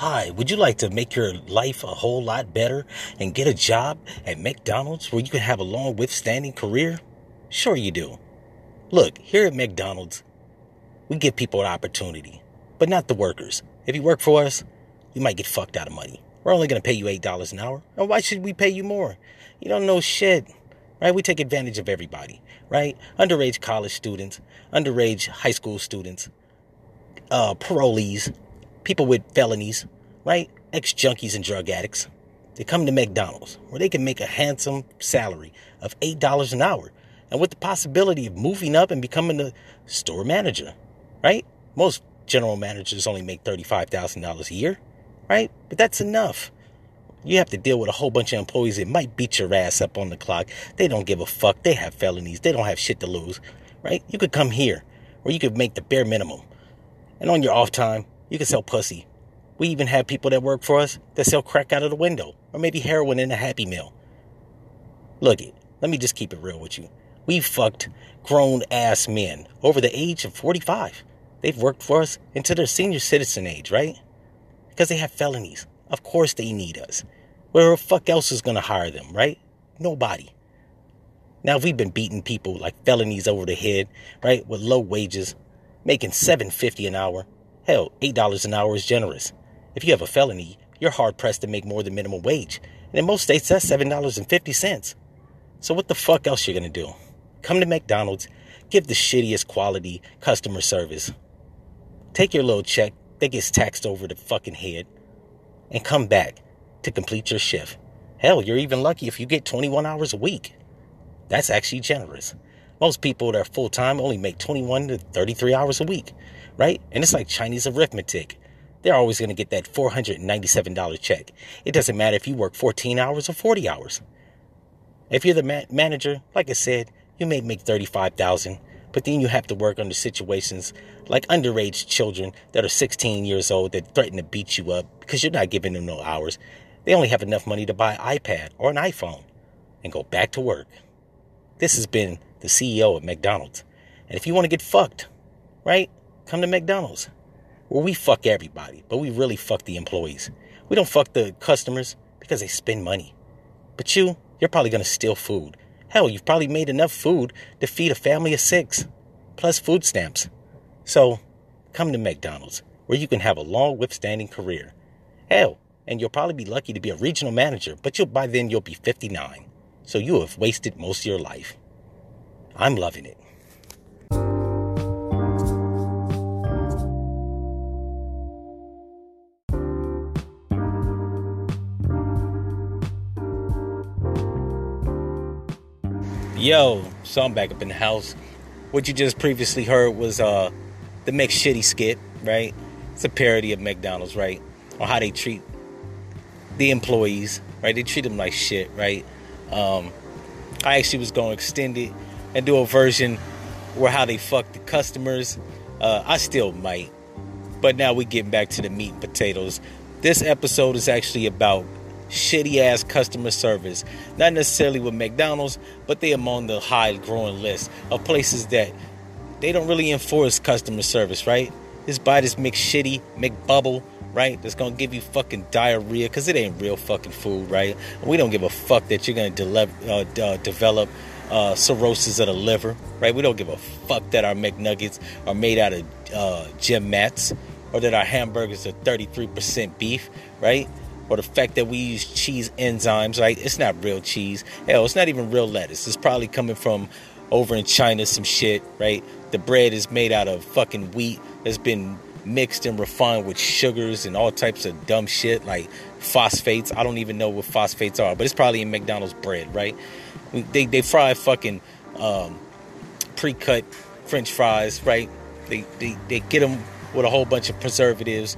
Hi, would you like to make your life a whole lot better and get a job at McDonald's where you can have a long withstanding career? Sure, you do. Look, here at McDonald's, we give people an opportunity, but not the workers. If you work for us, you might get fucked out of money. We're only going to pay you $8 an hour. And why should we pay you more? You don't know shit, right? We take advantage of everybody, right? Underage college students, underage high school students, uh, parolees, people with felonies, right? Ex junkies and drug addicts. They come to McDonald's where they can make a handsome salary of $8 an hour and with the possibility of moving up and becoming a store manager, right? Most general managers only make $35,000 a year, right? But that's enough. You have to deal with a whole bunch of employees that might beat your ass up on the clock. They don't give a fuck. They have felonies. They don't have shit to lose, right? You could come here where you could make the bare minimum. And on your off time, you can sell pussy. We even have people that work for us that sell crack out of the window or maybe heroin in a Happy Meal. Look it, let me just keep it real with you. We fucked grown ass men over the age of 45. They've worked for us into their senior citizen age, right? Because they have felonies. Of course they need us. Where the fuck else is gonna hire them, right? Nobody. Now we've been beating people like felonies over the head, right, with low wages, making 750 an hour. Hell, $8 an hour is generous. If you have a felony, you're hard pressed to make more than minimum wage. And in most states, that's $7.50. So what the fuck else you gonna do? Come to McDonald's, give the shittiest quality customer service. Take your little check that gets taxed over the fucking head and come back to complete your shift. Hell, you're even lucky if you get 21 hours a week. That's actually generous. Most people that are full time only make 21 to 33 hours a week, right? And it's like Chinese arithmetic. They're always going to get that $497 check. It doesn't matter if you work 14 hours or 40 hours. If you're the ma- manager, like I said, you may make 35,000, but then you have to work under situations like underage children that are 16 years old that threaten to beat you up because you're not giving them no hours. They only have enough money to buy an iPad or an iPhone and go back to work. This has been the CEO of McDonald's. And if you want to get fucked, right, come to McDonald's where we fuck everybody, but we really fuck the employees. We don't fuck the customers because they spend money. But you, you're probably going to steal food. Hell, you've probably made enough food to feed a family of six, plus food stamps. So, come to McDonald's where you can have a long withstanding career. Hell, and you'll probably be lucky to be a regional manager, but you'll by then you'll be 59. So you have wasted most of your life. I'm loving it. Yo, so I'm back up in the house. What you just previously heard was uh the McShitty skit, right? It's a parody of McDonald's, right? On how they treat the employees, right? They treat them like shit, right? Um, I actually was going to extend it and do a version where how they fuck the customers. Uh, I still might, but now we getting back to the meat and potatoes. This episode is actually about shitty ass customer service. Not necessarily with McDonald's, but they among the high growing list of places that they don't really enforce customer service, right? Just buy this McShitty, McBubble, right? That's gonna give you fucking diarrhea because it ain't real fucking food, right? We don't give a fuck that you're gonna uh, uh, develop uh, cirrhosis of the liver, right? We don't give a fuck that our McNuggets are made out of uh, gym mats or that our hamburgers are 33% beef, right? Or the fact that we use cheese enzymes, right? It's not real cheese. Hell, it's not even real lettuce. It's probably coming from over in China, some shit, right? The bread is made out of fucking wheat that's been mixed and refined with sugars and all types of dumb shit like phosphates. I don't even know what phosphates are, but it's probably in McDonald's bread, right? They they fry fucking um, pre-cut French fries, right? They, they they get them with a whole bunch of preservatives.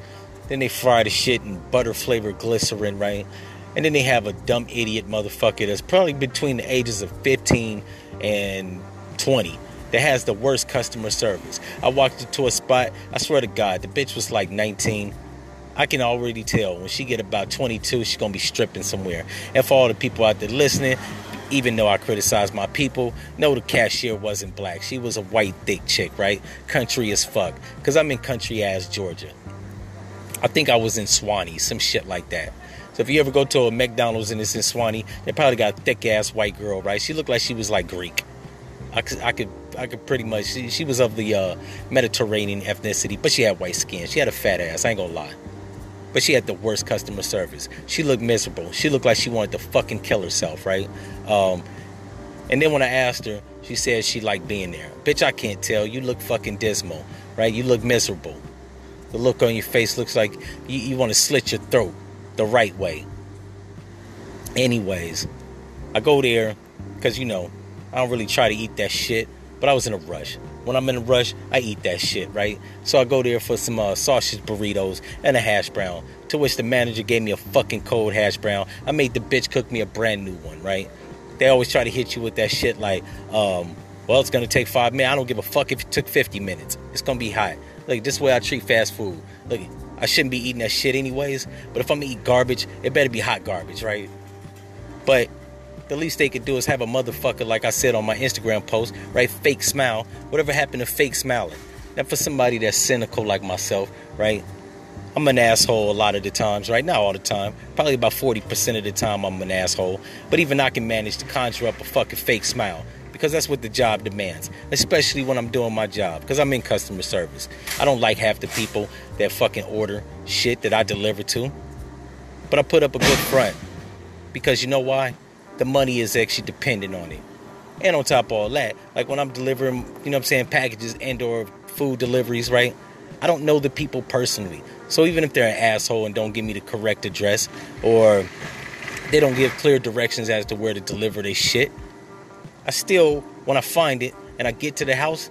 Then they fry the shit in butter flavored glycerin, right? And then they have a dumb idiot motherfucker that's probably between the ages of 15 and 20 that has the worst customer service. I walked into a spot, I swear to God, the bitch was like 19. I can already tell when she get about 22, she's gonna be stripping somewhere. And for all the people out there listening, even though I criticize my people, no, the cashier wasn't black. She was a white, thick chick, right? Country as fuck. Because I'm in country ass Georgia. I think I was in Suwanee, some shit like that. So if you ever go to a McDonald's and it's in Suwanee, they probably got a thick ass white girl, right? She looked like she was like Greek. I could, I could, I could pretty much. She, she was of the uh, Mediterranean ethnicity, but she had white skin. She had a fat ass. I ain't gonna lie. But she had the worst customer service. She looked miserable. She looked like she wanted to fucking kill herself, right? Um, and then when I asked her, she said she liked being there. Bitch, I can't tell. You look fucking dismal, right? You look miserable. The look on your face looks like you, you want to slit your throat the right way. Anyways, I go there because, you know, I don't really try to eat that shit, but I was in a rush. When I'm in a rush, I eat that shit, right? So I go there for some uh, sausage burritos and a hash brown, to which the manager gave me a fucking cold hash brown. I made the bitch cook me a brand new one, right? They always try to hit you with that shit like, um, well, it's gonna take five minutes. I don't give a fuck if it took 50 minutes. It's gonna be hot. Like, this way I treat fast food. Look, I shouldn't be eating that shit anyways, but if I'm gonna eat garbage, it better be hot garbage, right? But the least they could do is have a motherfucker, like I said on my Instagram post, right? Fake smile. Whatever happened to fake smiling? Now, for somebody that's cynical like myself, right? I'm an asshole a lot of the times, right? Not all the time. Probably about 40% of the time I'm an asshole. But even I can manage to conjure up a fucking fake smile because that's what the job demands, especially when I'm doing my job because I'm in customer service. I don't like half the people that fucking order shit that I deliver to. But I put up a good front because you know why? The money is actually dependent on it. And on top of all that, like when I'm delivering, you know I'm saying, packages and or food deliveries, right? I don't know the people personally. So even if they're an asshole and don't give me the correct address or they don't give clear directions as to where to deliver their shit, I still, when I find it and I get to the house,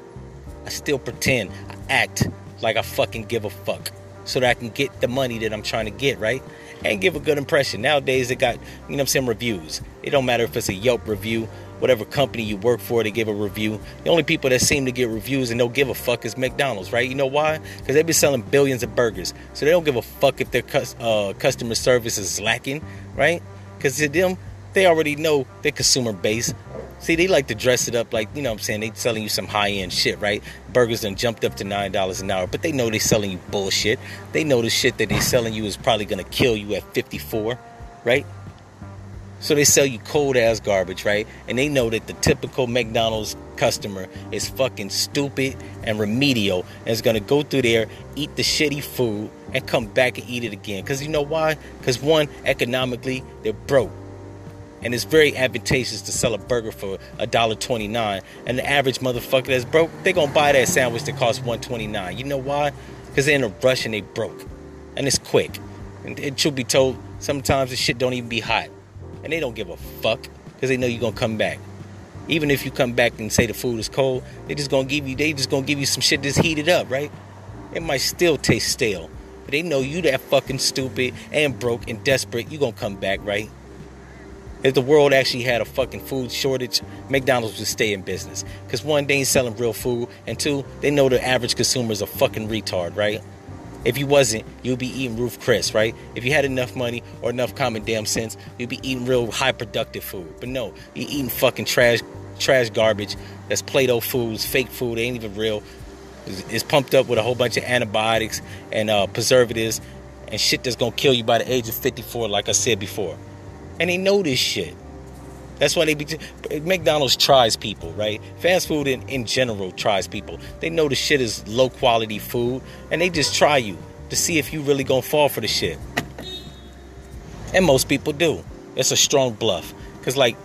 I still pretend, I act like I fucking give a fuck so that I can get the money that I'm trying to get, right? and give a good impression. Nowadays, they got, you know I'm saying, reviews. It don't matter if it's a Yelp review, whatever company you work for, they give a review. The only people that seem to get reviews and don't give a fuck is McDonald's, right? You know why? Because they be selling billions of burgers. So they don't give a fuck if their uh, customer service is lacking, right? Because to them, they already know their consumer base. See, they like to dress it up like, you know what I'm saying, they selling you some high-end shit, right? Burgers done jumped up to $9 an hour, but they know they're selling you bullshit. They know the shit that they selling you is probably to kill you at 54, right? So they sell you cold ass garbage, right? And they know that the typical McDonald's customer is fucking stupid and remedial and is gonna go through there, eat the shitty food, and come back and eat it again. Cause you know why? Cause one, economically, they're broke and it's very advantageous to sell a burger for a dollar twenty nine. And the average motherfucker that's broke, they gonna buy that sandwich that costs one twenty nine. You know why? Because they're in a rush and they broke, and it's quick. And it should be told, sometimes the shit don't even be hot, and they don't give a fuck because they know you're gonna come back. Even if you come back and say the food is cold, they just gonna give you they just gonna give you some shit that's heated up, right? It might still taste stale, but they know you that fucking stupid and broke and desperate. You gonna come back, right? If the world actually had a fucking food shortage, McDonald's would stay in business. Because one, they ain't selling real food, and two, they know the average consumer is a fucking retard, right? If you wasn't, you'd be eating Ruth Chris, right? If you had enough money or enough common damn sense, you'd be eating real high productive food. But no, you're eating fucking trash, trash garbage. That's Play-Doh foods, fake food, ain't even real. It's pumped up with a whole bunch of antibiotics and uh, preservatives and shit that's gonna kill you by the age of 54, like I said before and they know this shit. That's why they be. McDonald's tries people, right? Fast food in, in general tries people. They know the shit is low quality food, and they just try you to see if you really gonna fall for the shit. And most people do. It's a strong bluff, cause like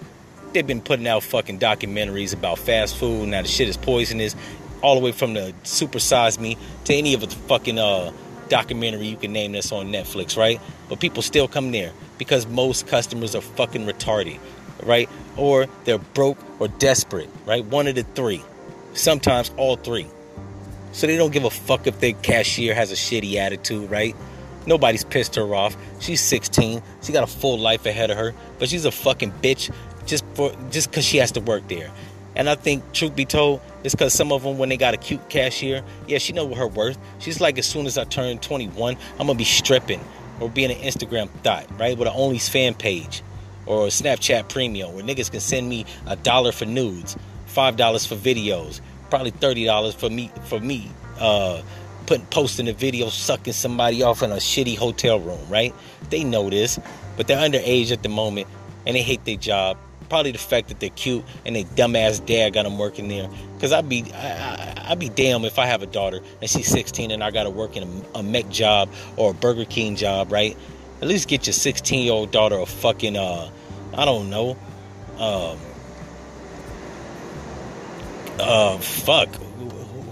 they've been putting out fucking documentaries about fast food. Now the shit is poisonous, all the way from the Super Size Me to any of the fucking uh documentary you can name that's on Netflix, right? But people still come there because most customers are fucking retarded, right? Or they're broke or desperate, right? One of the three. Sometimes all three. So they don't give a fuck if their cashier has a shitty attitude, right? Nobody's pissed her off. She's 16. She got a full life ahead of her, but she's a fucking bitch just for just cuz she has to work there. And I think, truth be told, it's because some of them, when they got a cute cashier, yeah, she know her worth. She's like, as soon as I turn 21, I'm gonna be stripping or being an Instagram thought, right, with an Only fan page or a Snapchat Premium, where niggas can send me a dollar for nudes, five dollars for videos, probably thirty dollars for me for me uh, putting posting a video sucking somebody off in a shitty hotel room, right? They know this, but they're underage at the moment and they hate their job. Probably the fact that they're cute and they dumbass dad got them working there. Cause I'd be I, would be damn if I have a daughter and she's 16 and I got to work in a, a Mech job or a Burger King job, right? At least get your 16 year old daughter a fucking uh I don't know um uh fuck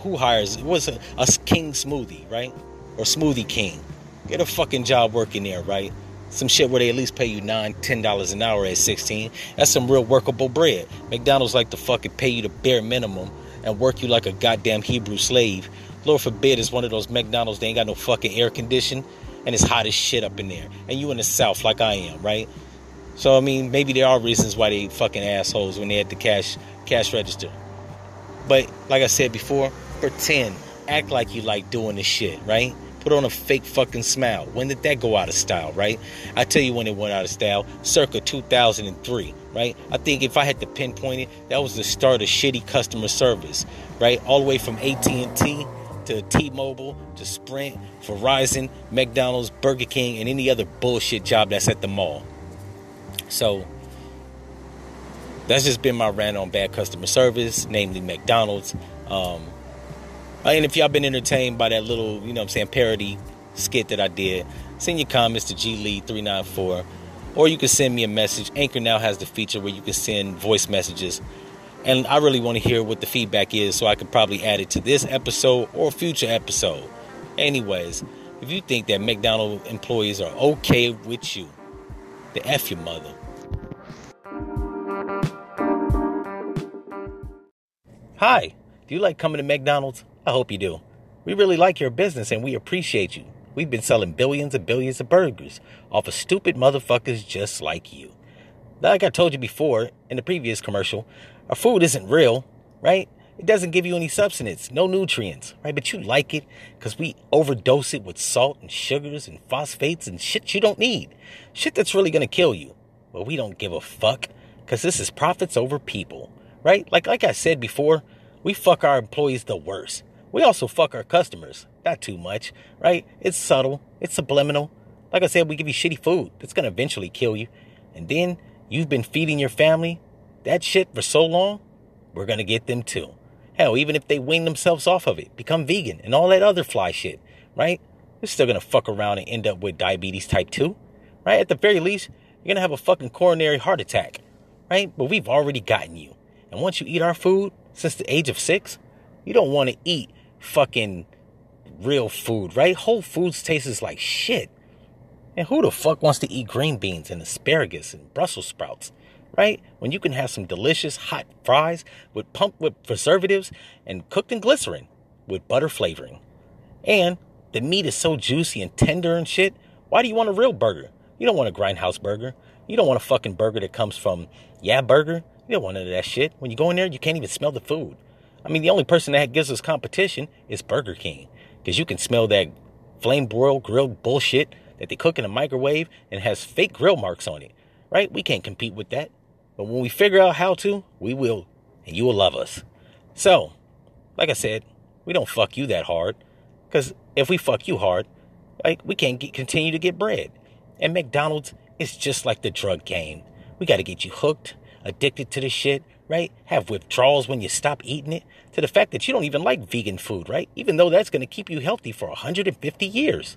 who hires what's a, a king smoothie right or smoothie king get a fucking job working there right some shit where they at least pay you nine, ten dollars an hour at 16. That's some real workable bread. McDonald's like to fucking pay you the bare minimum and work you like a goddamn Hebrew slave. Lord forbid it's one of those McDonald's they ain't got no fucking air condition and it's hot as shit up in there. And you in the south like I am, right? So I mean maybe there are reasons why they fucking assholes when they at the cash cash register. But like I said before, pretend. Act like you like doing this shit, right? Put on a fake fucking smile. When did that go out of style, right? I tell you when it went out of style, circa 2003, right? I think if I had to pinpoint it, that was the start of shitty customer service, right? All the way from AT&T to T-Mobile to Sprint, Verizon, McDonald's, Burger King, and any other bullshit job that's at the mall. So that's just been my rant on bad customer service, namely McDonald's. Um, and if y'all been entertained by that little, you know I'm saying, parody skit that I did, send your comments to glee394 or you can send me a message. Anchor now has the feature where you can send voice messages. And I really want to hear what the feedback is so I could probably add it to this episode or future episode. Anyways, if you think that McDonald's employees are okay with you, the F your mother. Hi, do you like coming to McDonald's? I hope you do. We really like your business and we appreciate you. We've been selling billions and billions of burgers off of stupid motherfuckers just like you. Like I told you before in the previous commercial, our food isn't real, right? It doesn't give you any substance, no nutrients, right? But you like it because we overdose it with salt and sugars and phosphates and shit you don't need. Shit that's really gonna kill you. But we don't give a fuck because this is profits over people, right? Like like I said before, we fuck our employees the worst. We also fuck our customers. Not too much, right? It's subtle, it's subliminal. Like I said, we give you shitty food that's gonna eventually kill you. And then you've been feeding your family that shit for so long, we're gonna get them too. Hell, even if they wean themselves off of it, become vegan and all that other fly shit, right? They're still gonna fuck around and end up with diabetes type 2, right? At the very least, you're gonna have a fucking coronary heart attack, right? But we've already gotten you. And once you eat our food since the age of six, you don't wanna eat fucking real food, right? Whole Foods tastes like shit. And who the fuck wants to eat green beans and asparagus and Brussels sprouts, right? When you can have some delicious hot fries with pumped with preservatives and cooked in glycerin with butter flavoring. And the meat is so juicy and tender and shit. Why do you want a real burger? You don't want a grindhouse burger. You don't want a fucking burger that comes from Yeah Burger. You don't want none of that shit. When you go in there, you can't even smell the food. I mean, the only person that gives us competition is Burger King because you can smell that flame broiled grilled bullshit that they cook in a microwave and has fake grill marks on it, right? We can't compete with that. But when we figure out how to, we will, and you will love us. So, like I said, we don't fuck you that hard because if we fuck you hard, like we can't get, continue to get bread. And McDonald's is just like the drug game. We got to get you hooked, addicted to the shit, right? Have withdrawals when you stop eating it, to the fact that you don't even like vegan food, right? Even though that's going to keep you healthy for 150 years.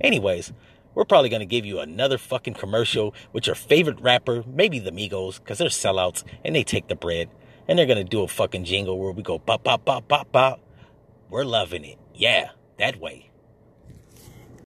Anyways, we're probably going to give you another fucking commercial with your favorite rapper, maybe the Migos, because they're sellouts and they take the bread. And they're going to do a fucking jingle where we go bop, bop, bop, bop, bop. We're loving it. Yeah, that way.